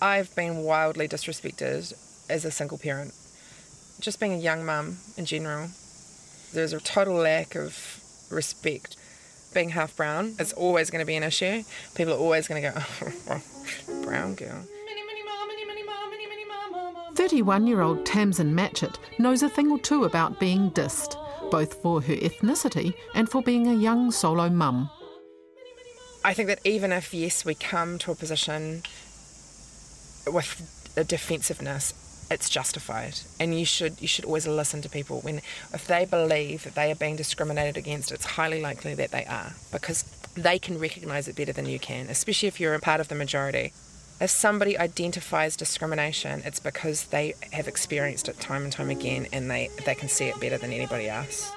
I've been wildly disrespected as a single parent. Just being a young mum in general, there's a total lack of respect. Being half brown is always going to be an issue. People are always going to go, oh, brown girl. 31 year old Tamsyn Matchett knows a thing or two about being dissed, both for her ethnicity and for being a young solo mum. I think that even if, yes, we come to a position with a defensiveness, it's justified, and you should you should always listen to people when if they believe that they are being discriminated against. It's highly likely that they are because they can recognise it better than you can, especially if you're a part of the majority. If somebody identifies discrimination, it's because they have experienced it time and time again, and they they can see it better than anybody else.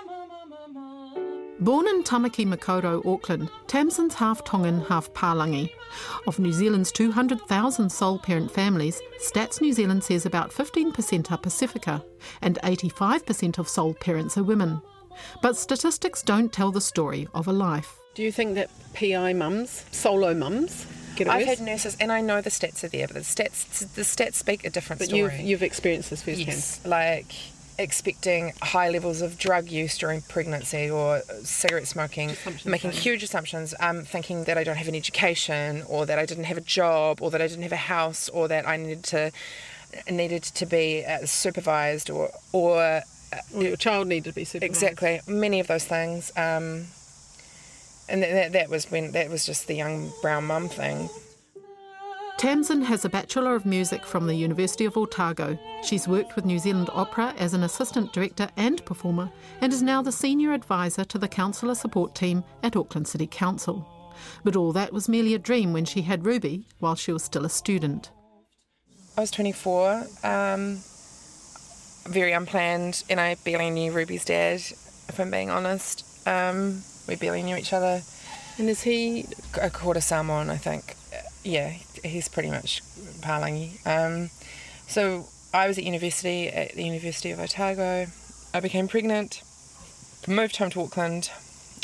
Born in Tamaki Makaurau, Auckland, Tamsyn's half Tongan, half Palangi. Of New Zealand's 200,000 sole parent families, Stats New Zealand says about 15% are Pasifika, and 85% of sole parents are women. But statistics don't tell the story of a life. Do you think that PI mums, solo mums, get it I've had nurses, and I know the stats are there, but the stats the stats speak a different but story. you've, you've experienced this firsthand. Yes, like expecting high levels of drug use during pregnancy or cigarette smoking, making huge assumptions, um, thinking that I don't have an education or that I didn't have a job or that I didn't have a house or that I needed to needed to be uh, supervised or or Or your child needed to be supervised. exactly many of those things. Um, and that, that was when that was just the young brown mum thing. Tamsyn has a Bachelor of Music from the University of Otago. She's worked with New Zealand Opera as an assistant director and performer and is now the senior advisor to the councillor support team at Auckland City Council. But all that was merely a dream when she had Ruby while she was still a student. I was 24, um, very unplanned, and I barely knew Ruby's dad, if I'm being honest. Um, we barely knew each other. And is he A quarter Samoan, I think. Yeah, he's pretty much Palangi. Um, so I was at university, at the University of Otago. I became pregnant, moved home to Auckland,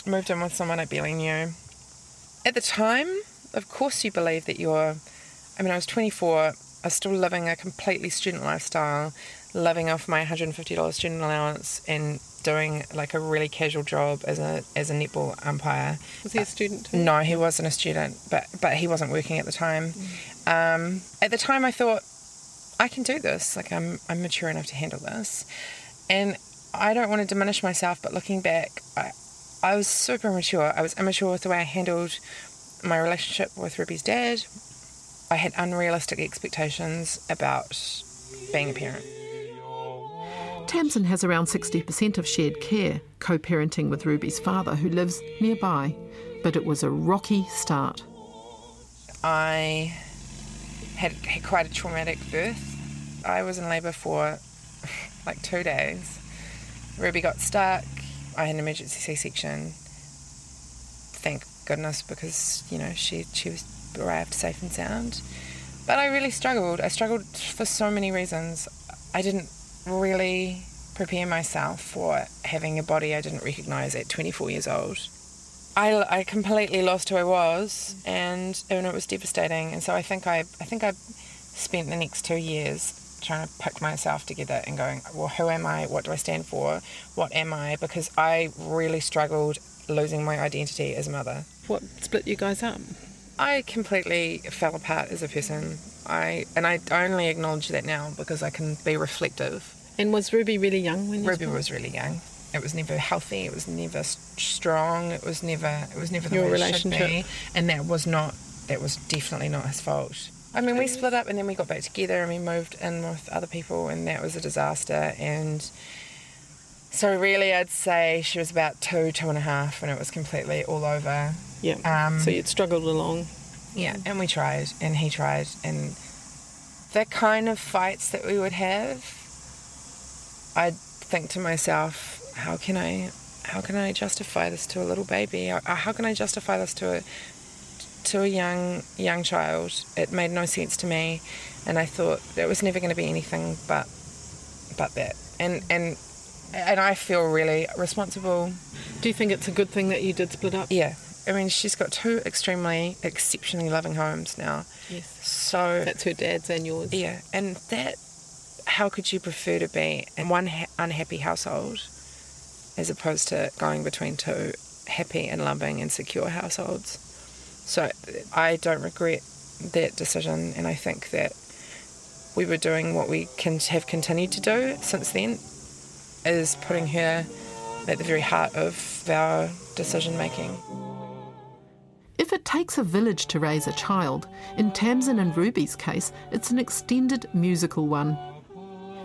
moved in with someone I barely knew. At the time, of course, you believe that you're. I mean, I was 24. I was still living a completely student lifestyle, living off my $150 student allowance and doing like a really casual job as a as a netball umpire. was he a student? too? No, he wasn't a student, but but he wasn't working at the time. Um, at the time, I thought I can do this. Like I'm I'm mature enough to handle this, and I don't want to diminish myself. But looking back, I I was super immature. I was immature with the way I handled my relationship with Ruby's dad. I had unrealistic expectations about being a parent. Tamsyn has around 60% of shared care, co parenting with Ruby's father, who lives nearby. But it was a rocky start. I had, had quite a traumatic birth. I was in labour for like two days. Ruby got stuck. I had an emergency C-section. Thank goodness, because you know she she was arrived safe and sound. But I really struggled. I struggled for so many reasons. I didn't really prepare myself for having a body I didn't recognise at 24 years old. I, I completely lost who I was, and, and it was devastating. And so I think I I think I spent the next two years trying to pick myself together and going, well, who am I? What do I stand for? What am I? Because I really struggled losing my identity as a mother. What split you guys up? I completely fell apart as a person. I and I only acknowledge that now because I can be reflective. And was Ruby really young when Ruby was really young. It was never healthy. It was never strong. It was never. It was never the Your way it should be. And that was not. That was definitely not his fault. I mean, we split up and then we got back together and we moved in with other people, and that was a disaster. And so, really, I'd say she was about two, two and a half, when it was completely all over. Yeah. Um, so you'd struggled along. Yeah, and we tried, and he tried, and the kind of fights that we would have, I'd think to myself, how can I, how can I justify this to a little baby? How, how can I justify this to a, to a young young child? It made no sense to me, and I thought it was never going to be anything but, but that, and and. And I feel really responsible Do you think it's a good thing that you did split up? yeah. I mean, she's got two extremely, exceptionally loving homes now. Yes. So, That's her dad's and yours. yeah. And that, how could you prefer to be in one ha- unhappy household as opposed to going between two happy and loving and secure households? So, I don't regret that decision. And I think that we were doing what we can have continued to do since then, is putting her at the very heart of our decision making. If it takes a village to raise a child, in Tamsyn and Ruby's case, it's an extended musical one.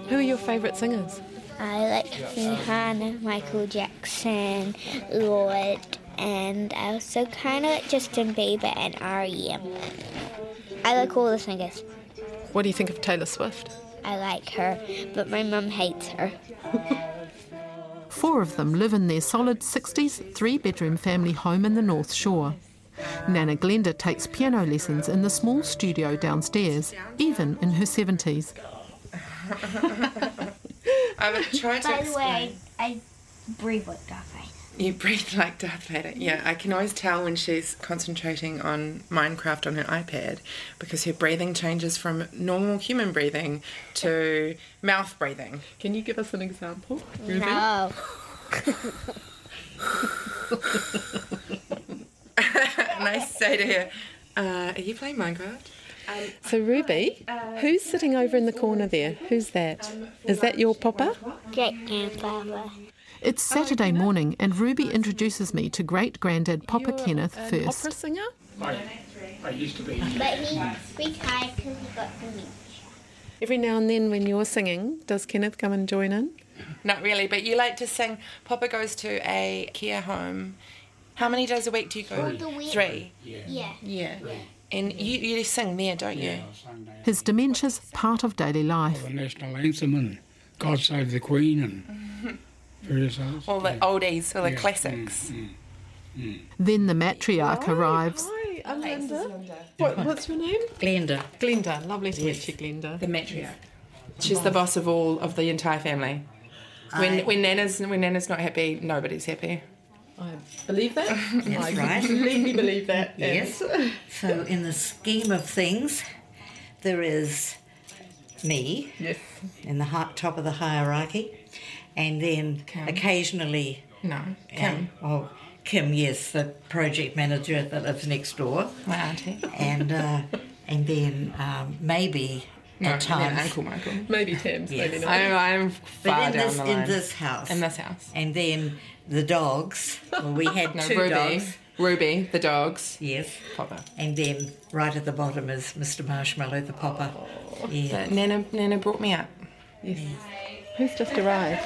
Who are your favourite singers? I like Rihanna, Michael Jackson, Lorde, and I also kind of like Justin Bieber and R.E.M. I like all the singers. What do you think of Taylor Swift? I like her, but my mum hates her. Four of them live in their solid 60s three bedroom family home in the North Shore. Nana Glenda takes piano lessons in the small studio downstairs, even in her 70s. I've tried to By the explain. way, I breathe like Darth Vader. You breathe like Darth Vader. Yeah, I can always tell when she's concentrating on Minecraft on her iPad because her breathing changes from normal human breathing to mouth breathing. Can you give us an example? No. and I say to her, uh, "Are you playing Minecraft?" Um, so, Ruby, uh, who's sitting over in the corner there? Who's that? Um, Is that your papa? Great grandfather. It's oh, Saturday morning, and Ruby introduces me to great granddad Papa Kenneth An first. opera singer? I, I used to be. But he retired because he got dementia. Every now and then, when you're singing, does Kenneth come and join in? Not really, but you like to sing. Papa goes to a care home. How many days a week do you go? All the week. Three. Yeah. Yeah. And you, you sing there, don't you? I sang that. His dementia's part of daily life. The national anthem and God Save the Queen and various others. All the oldies, all the Yeah. classics. Mm, mm. Then the matriarch arrives. Hi, I'm Lynda. What, what's your name? Glenda. Glenda. Lovely to meet you, Glenda. The matriarch. She's the boss of all of the entire family. When I- when Nana's when Nana's not happy, nobody's happy. I believe that. That's I right. completely believe that. Yes. So, in the scheme of things, there is me Yes. in the hi- top of the hierarchy, and then occasionally, No, um, oh, Kim, yes, the project manager that lives next door, my auntie. and uh, and then um, maybe No, at and then times, Uncle Michael. Maybe Thames, maybe Yes. not. I'm, I'm but far in down this the in this house, In this house. and then the dogs. Well, we had No, two Ruby. dogs. Ruby, the dogs. Yes. Popper. And then right at the bottom is Mr. Marshmallow, the popper. Oh. Yeah. But Nana, Nana brought me up. Yes. Who's just arrived?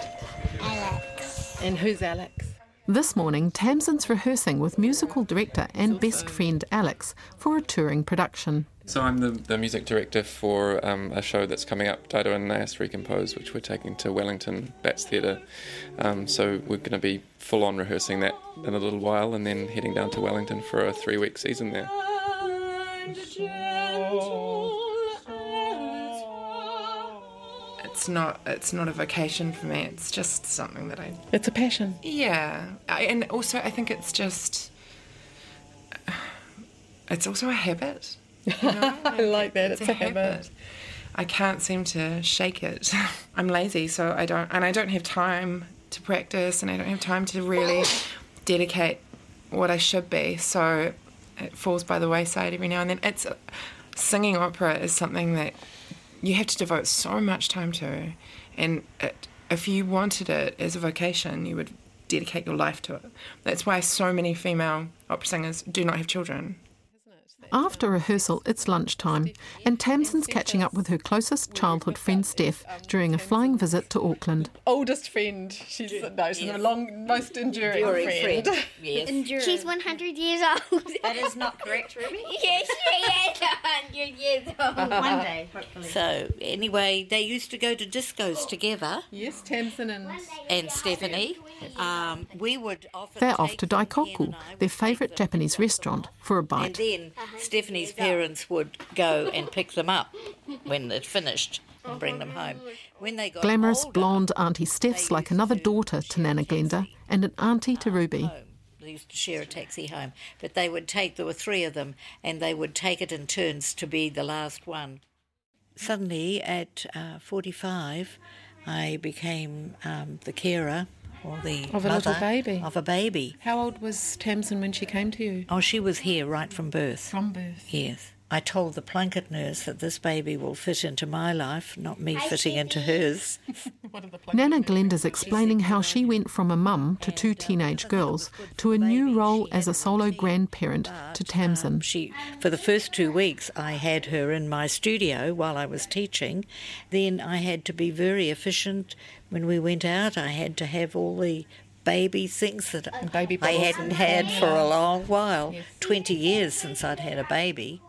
Alex. And who's Alex? This morning, Tamsyn's rehearsing with musical director and best friend Alex for a touring production. So I'm the, the music director for um, a show that's coming up, Dido and Aeneas Recompose, which we're taking to Wellington BATS Theatre. Um, so we're going to be full on rehearsing that in a little while and then heading down to Wellington for a three week season there. It's not. It's not a vocation for me. It's just something that I. It's a passion. Yeah, I, and also I think it's just. It's also a habit. You know? I like that. It's, a habit. I can't seem to shake it. I'm lazy, so I don't, and I don't have time to practice, and I don't have time to really dedicate what I should be. So it falls by the wayside every now and then. It's singing opera is something that you have to devote so much time to, and it, if you wanted it as a vocation, you would dedicate your life to it. That's why so many female opera singers do not have children. After rehearsal, it's lunchtime, and Tamsyn's catching up with her closest childhood friend Steph during a flying visit to Auckland. Oldest friend. She's no, she's the long, most enduring, Enduring friend. Yes. She's 100 years old. That is not correct, Ruby. yes, she is 100 years old. One day, hopefully. So, anyway, they used to go to discos together, Yes, Tamsyn and and Stephanie. Um, we would often. They're off to them, Ian Daikoku, their favourite Japanese restaurant, for a And bite. then Stephanie's parents would go and pick them up when they'd finished and bring them home. When they got Glamorous older, blonde Auntie Steph's like another daughter to Nana Glenda and an auntie to Ruby. home. They used to share a taxi home, but they would take. There were three of them, and they would take it in turns to be the last one. Suddenly, at uh, forty-five, I became um, the carer or the Of a little baby. Of a baby. How old was Tamsyn when she came to you? Oh, she was here right from birth. From birth. Yes. I told the Plunkett nurse that this baby will fit into my life, not me fitting into hers. Nana Glenda's explaining how she went from a mum to two teenage girls to a new role as a solo grandparent to Tamsyn. Um, she, for the first two weeks, I had her in my studio while I was teaching. Then I had to be very efficient. When we went out, I had to have all the baby things that baby I hadn't had for a long while 20 years since I'd had a baby.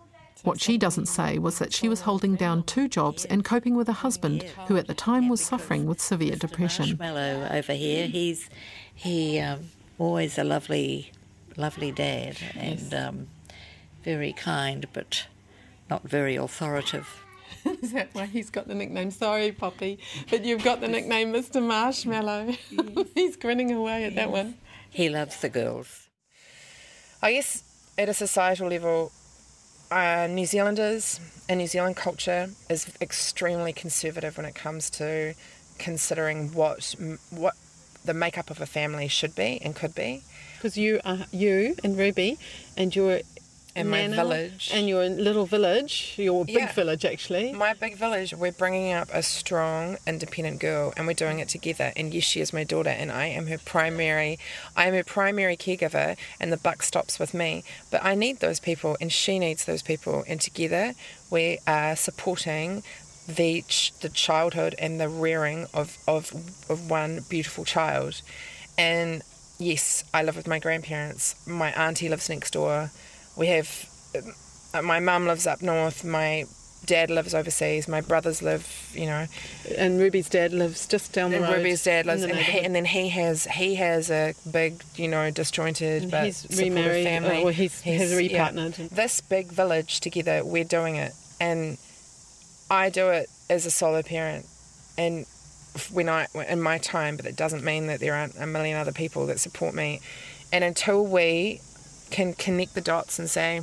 What she doesn't say was that she was holding down two jobs and coping with a husband who at the time was suffering with severe depression. Marshmallow over here. He's he um, always a lovely, lovely dad and um, very kind, but not very authoritative. Is that why he's got the nickname? Sorry, Poppy, but you've got the nickname Mr. Marshmallow. he's grinning away at that one. He loves the girls. I guess at a societal level, uh, New Zealanders and New Zealand culture is extremely conservative when it comes to considering what what the makeup of a family should be and could be. Because you are you and Ruby, and your And my nana village. and your little village, your big Yeah. village actually. My big village, we're bringing up a strong, independent girl, and we're doing it together. And yes, she is my daughter, and I am her primary, I am her primary caregiver, and the buck stops with me. But I need those people, and she needs those people, and together we are supporting the ch- the childhood and the rearing of of of one beautiful child. And yes, I live with my grandparents. My auntie lives next door. We have uh, my mum lives up north. My dad lives overseas. My brothers live, you know, And Ruby's dad lives just down the and road. Ruby's dad lives, the and, he, and then he has he has a big, you know, disjointed And but he's remarried, family. or he's- has yeah. repartnered. This big village together, we're doing it, and I do it as a solo parent, and when I in my time, but it doesn't mean that there aren't a million other people that support me, and until we can connect the dots and say.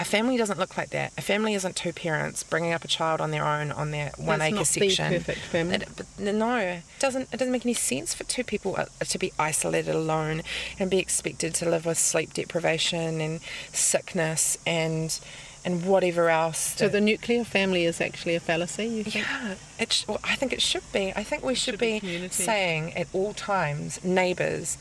A family doesn't look like that. A family isn't two parents bringing up a child on their own on their one That's acre not the section. perfect family. It- no, it doesn't it doesn't make any sense for two people uh, to be isolated alone and be expected to live with sleep deprivation and sickness and and whatever else. So the nuclear family is actually a fallacy. You think? yeah, it sh- well, I think it should be. I think we should, should be be, saying at all times, neighbours,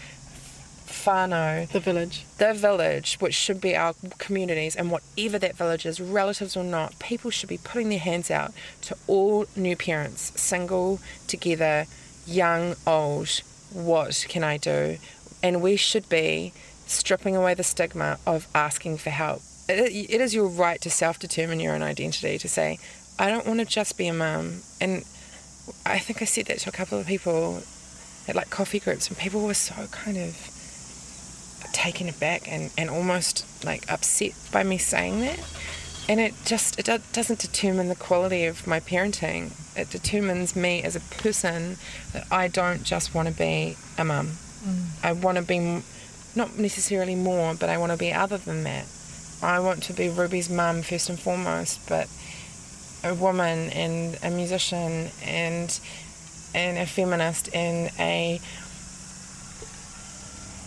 whānau, The village. the village, which should be our communities, and whatever that village is, relatives or not, people should be putting their hands out to all new parents, single, together, young, old. What can I do? And we should be stripping away the stigma of asking for help. It, it is your right to self determine your own identity, to say, I don't want to just be a mum. And I think I said that to a couple of people at like coffee groups, and people were so kind of taken aback and, and almost like upset by me saying that. And it just it do- doesn't determine the quality of my parenting. It determines me as a person that I don't just want to be a mum. Mm. I want to be not necessarily more, but I want to be other than that. I want to be Ruby's mum first and foremost, but a woman and a musician and and a feminist and a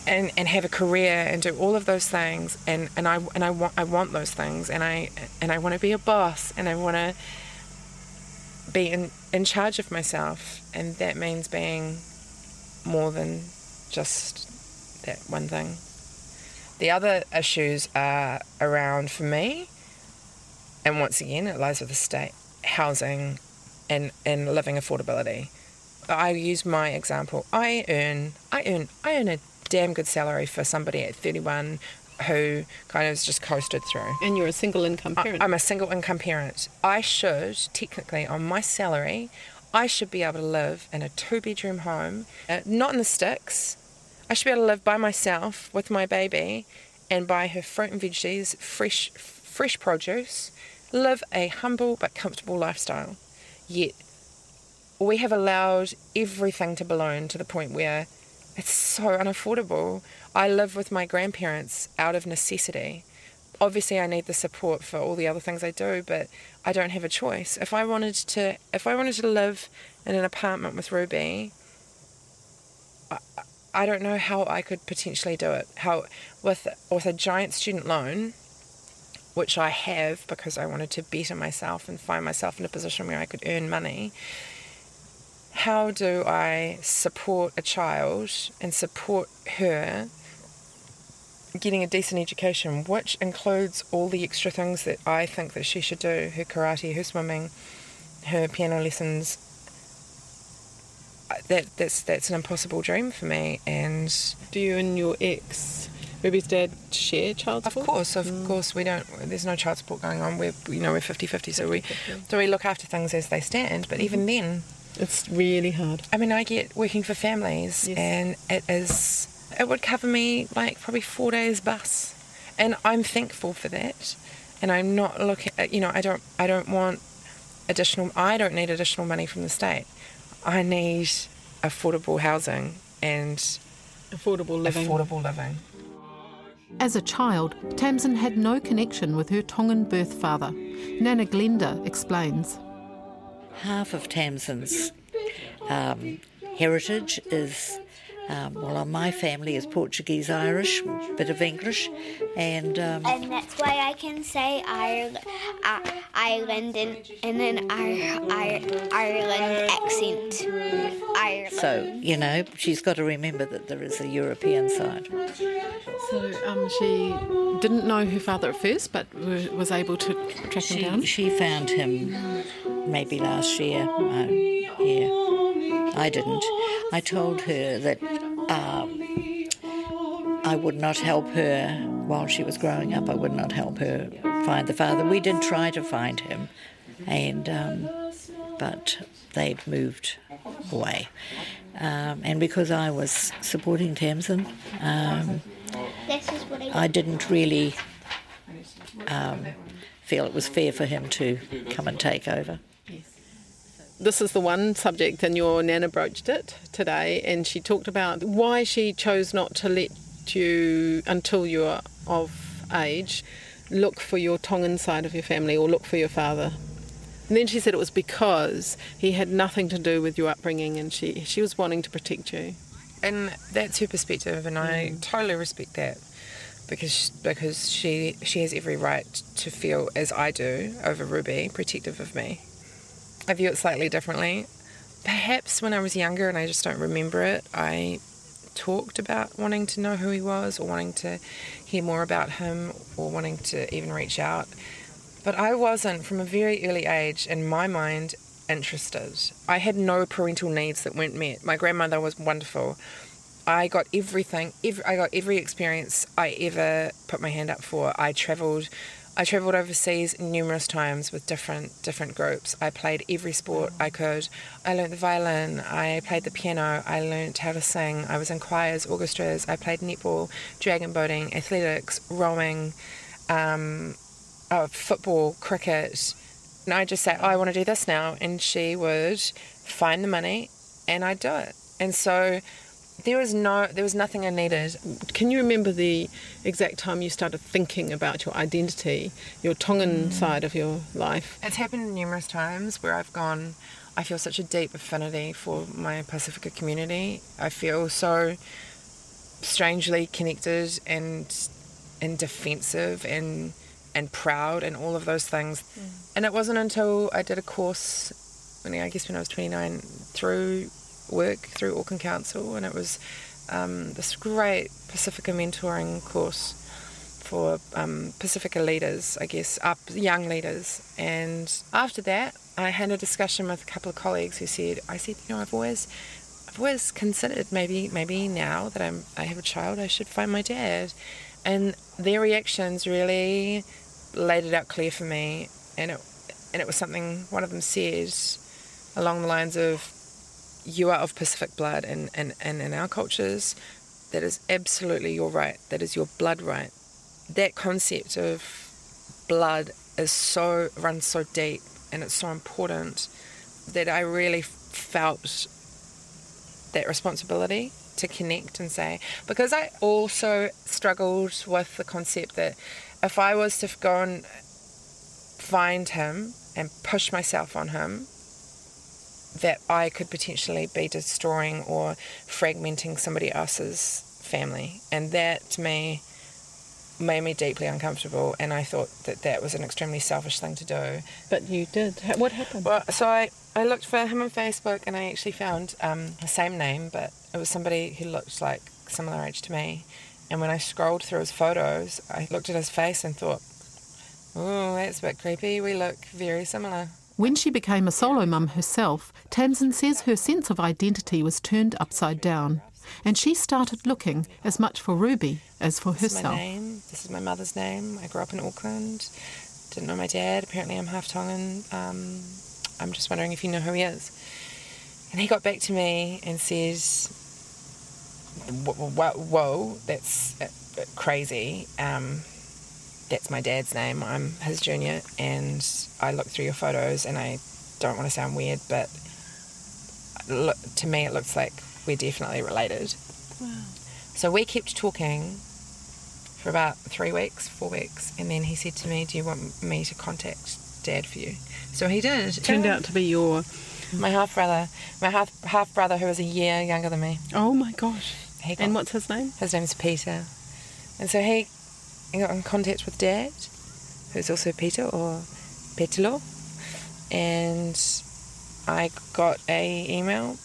and and have a career and do all of those things and and I and I want I want those things and I and I want to be a boss and I want to be in in charge of myself and that means being more than just that one thing The other issues are around for me, and once again, it lies with the state housing and, and living affordability. I use my example. I earn I earn I earn a damn good salary for somebody at 31 who kind of has just coasted through. And you're a single income parent. I, am a single income parent. I should technically on my salary, I should be able to live in a two bedroom home, uh, not in the sticks. I should be able to live by myself with my baby and buy her fruit and veggies, fresh fresh produce, live a humble but comfortable lifestyle. Yet we have allowed everything to balloon to the point where it's so unaffordable. I live with my grandparents out of necessity. Obviously, I need the support for all the other things I do, but I don't have a choice. If I wanted to, if I wanted to live in an apartment with Ruby, I, I don't know how I could potentially do it. How with with a giant student loan, which I have because I wanted to better myself and find myself in a position where I could earn money how do I support a child and support her getting a decent education, which includes all the extra things that I think that she should do, her karate, her swimming, her piano lessons. That that's that's an impossible dream for me. And do you and your ex, Ruby's dad, share child support? Of course, of mm. course, we don't. There's no child support going on. We're you know we're 50-50, so we so we look after things as they stand. But mm-hmm. even then, it's really hard. I mean, I get working for families, yes. and it is. It would cover me like probably four days bus, and I'm thankful for that. And I'm not looking. At, you know, I don't. I don't want additional. I don't need additional money from the state. I need affordable housing and affordable living. Affordable living. As a child, Tamsyn had no connection with her Tongan birth father. Nana Glenda explains half of Tamsyn's um, heritage is, um, well, on my family is Portuguese Irish, bit of English, and. Um, and that's why I can say Ireland, uh, Ireland in, in an Ireland accent. Ireland. So, you know, she's got to remember that there is a European side. So um, she didn't know her father at first, but was able to track she, him down? She found him maybe last year. Uh, yeah, I didn't. I told her that um, I would not help her while she was growing up. I would not help her find the father. We did try to find him, and um, but they'd moved away. Um, and because I was supporting Tamsyn, um, I didn't really um, feel it was fair for him to come and take over this is the one subject, and your Nana broached it today, and she talked about why she chose not to let you, until you're of age, look for your Tongan side of your family or look for your father. And then she said it was because he had nothing to do with your upbringing, and she she was wanting to protect you. And that's her perspective, and I mm. totally respect that because because she she has every right to feel as I do over Ruby, protective of me. I view it slightly differently. Perhaps when I was younger and I just don't remember it, I talked about wanting to know who he was or wanting to hear more about him or wanting to even reach out. But I wasn't, from a very early age, in my mind, interested. I had no parental needs that weren't met. My grandmother was wonderful. I got everything, every, I got every experience I ever put my hand up for. I travelled I travelled overseas numerous times with different different groups. I played every sport I could. I learned the violin. I played the piano. I learned how to sing. I was in choirs, orchestras. I played netball, dragon boating, athletics, rowing, um, oh, football, cricket. And I just say, oh, I want to do this now, and she would find the money, and I'd do it. And so there was no there was nothing I needed. Can you remember the exact time you started thinking about your identity, your Tongan mm. side of your life? It's happened numerous times where I've gone I feel such a deep affinity for my Pasifika community. I feel so strangely connected and and defensive and and proud and all of those things. Mm. And it wasn't until I did a course when I guess when I was 29 through work through Auckland Council, and it was um, this great Pasifika mentoring course for um, Pasifika leaders, I guess, up young leaders. And after that, I had a discussion with a couple of colleagues who said, I said, you know, I've always, I've always considered maybe, maybe now that I'm, I have a child, I should find my dad. And their reactions really laid it out clear for me. And it, and it was something one of them said along the lines of, you are of Pacific blood, and, and, and in our cultures, that is absolutely your right. That is your blood right. That concept of blood is so runs so deep and it's so important that I really felt that responsibility to connect and say because I also struggled with the concept that if I was to go and find him and push myself on him that I could potentially be destroying or fragmenting somebody else's family. And that to me made me deeply uncomfortable. And I thought that that was an extremely selfish thing to do. But you did. What happened? Well, so I, I looked for him on Facebook and I actually found um, the same name, but it was somebody who looked like similar age to me. And when I scrolled through his photos, I looked at his face and thought, oh, that's a bit creepy. We look very similar. When she became a solo mum herself, Tamsyn says her sense of identity was turned upside down, and she started looking as much for Ruby as for this herself. Is my name. This is my mother's name. I grew up in Auckland. Didn't know my dad. Apparently, I'm half Tongan. Um, I'm just wondering if you know who he is. And he got back to me and says, "Whoa, whoa that's uh, crazy." Um, that's my dad's name. I'm his junior, and I looked through your photos, and I don't want to sound weird, but look, to me, it looks like we're definitely related. Wow. So we kept talking for about three weeks, four weeks, and then he said to me, "Do you want me to contact Dad for you?" So he did. It turned out to be your my half brother, my half half brother who was a year younger than me. Oh my gosh! Got, and what's his name? His name's Peter, and so he I got in contact with Dad, who's also Peter or Petilo, and I got a email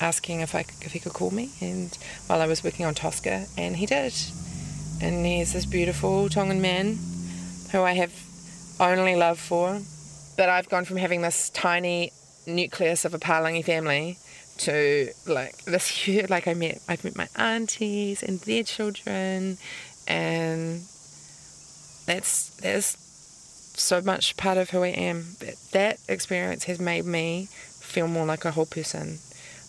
asking if I if he could call me, and while I was working on Tosca, and he did, and he's this beautiful Tongan man, who I have only love for, but I've gone from having this tiny nucleus of a Palangi family to like this huge like I met I've met my aunties and their children. And that's that's so much part of who I am. But that experience has made me feel more like a whole person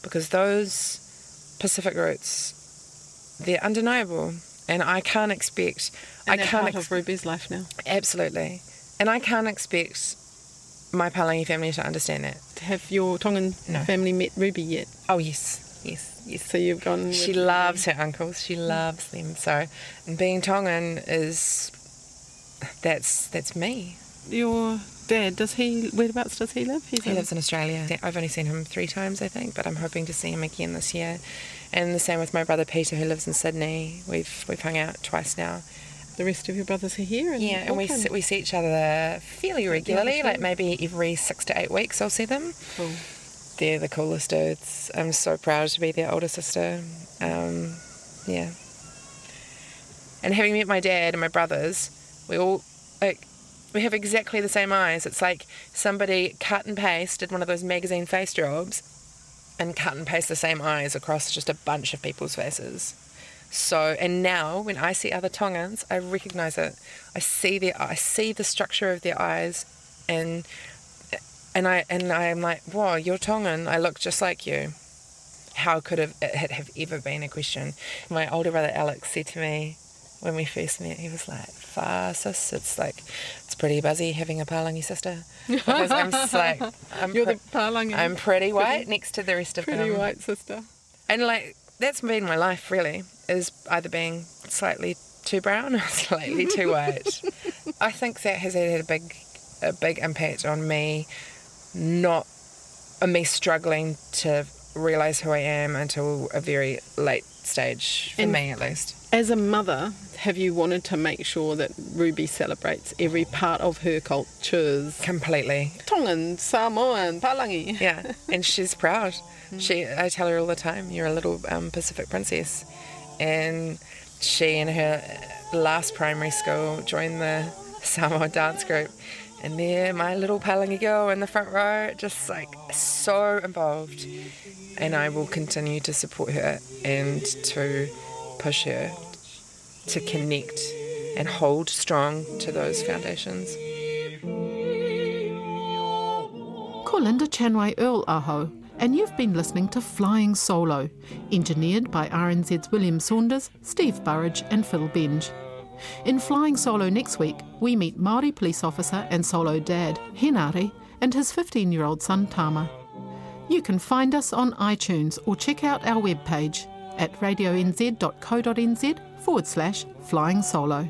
because those Pacific roots, they're undeniable, and I can't expect. And I can't part of Ruby's life now. Absolutely, and I can't expect my Palangi family to understand that. Have your Tongan No. family met Ruby yet? Oh yes, yes, yes. So you've gone. She loves her uncles. She loves them. So, and being Tongan is that's that's me. Your dad does he? Whereabouts does he live? He's He in- lives in Australia. I've only seen him three times, I think, but I'm hoping to see him again this year. And the same with my brother Peter, who lives in Sydney. We've we've hung out twice now. The rest of your brothers are here. Yeah, and we see, we see each other fairly regularly. Regularly. Like maybe every six to eight weeks, I'll see them. Cool. They're the coolest dudes. I'm so proud to be their older sister. Um, yeah. And having met my dad and my brothers, we all like we have exactly the same eyes. It's like somebody cut and pasted one of those magazine face jobs and cut and paste the same eyes across just a bunch of people's faces. So, and now when I see other Tongans, I recognize it. I see their, I see the structure of their eyes, and and I and I'm like, whoa, you're Tongan. I look just like you. How could have it have ever been a question? My older brother Alex said to me when we first met, he was like, "Far sis, it's like it's pretty buzzy having a Palangi sister." Because I'm just like, I'm You're pre- the Palangi. I'm pretty white next to the rest of the pretty them. white sister. And like that's been my life really, is either being slightly too brown or slightly too white. I think that has had a big a big impact on me not on me struggling to realise who I am until a very late stage, for And- me at least. As a mother, have you wanted to make sure that Ruby celebrates every part of her cultures? Completely. Tongan, Samoan, Palangi. Yeah. and she's proud. She I tell her all the time, you're a little um, Pacific princess. And she and her last primary school, joined the Samoa dance group, and there my little Palangi girl in the front row, just like so involved. And I will continue to support her and to push her to connect and hold strong to those foundations. Ko Linda Chanway Earl ahau, and you've been listening to Flying Solo, engineered by RNZ's William Saunders, Steve Burridge, and Phil Benge. In Flying Solo next week, we meet Māori police officer and solo dad, Henare, and his 15 year old son, Tama. You can find us on iTunes or check out our webpage at radionz.co.nz forward slash flying solo.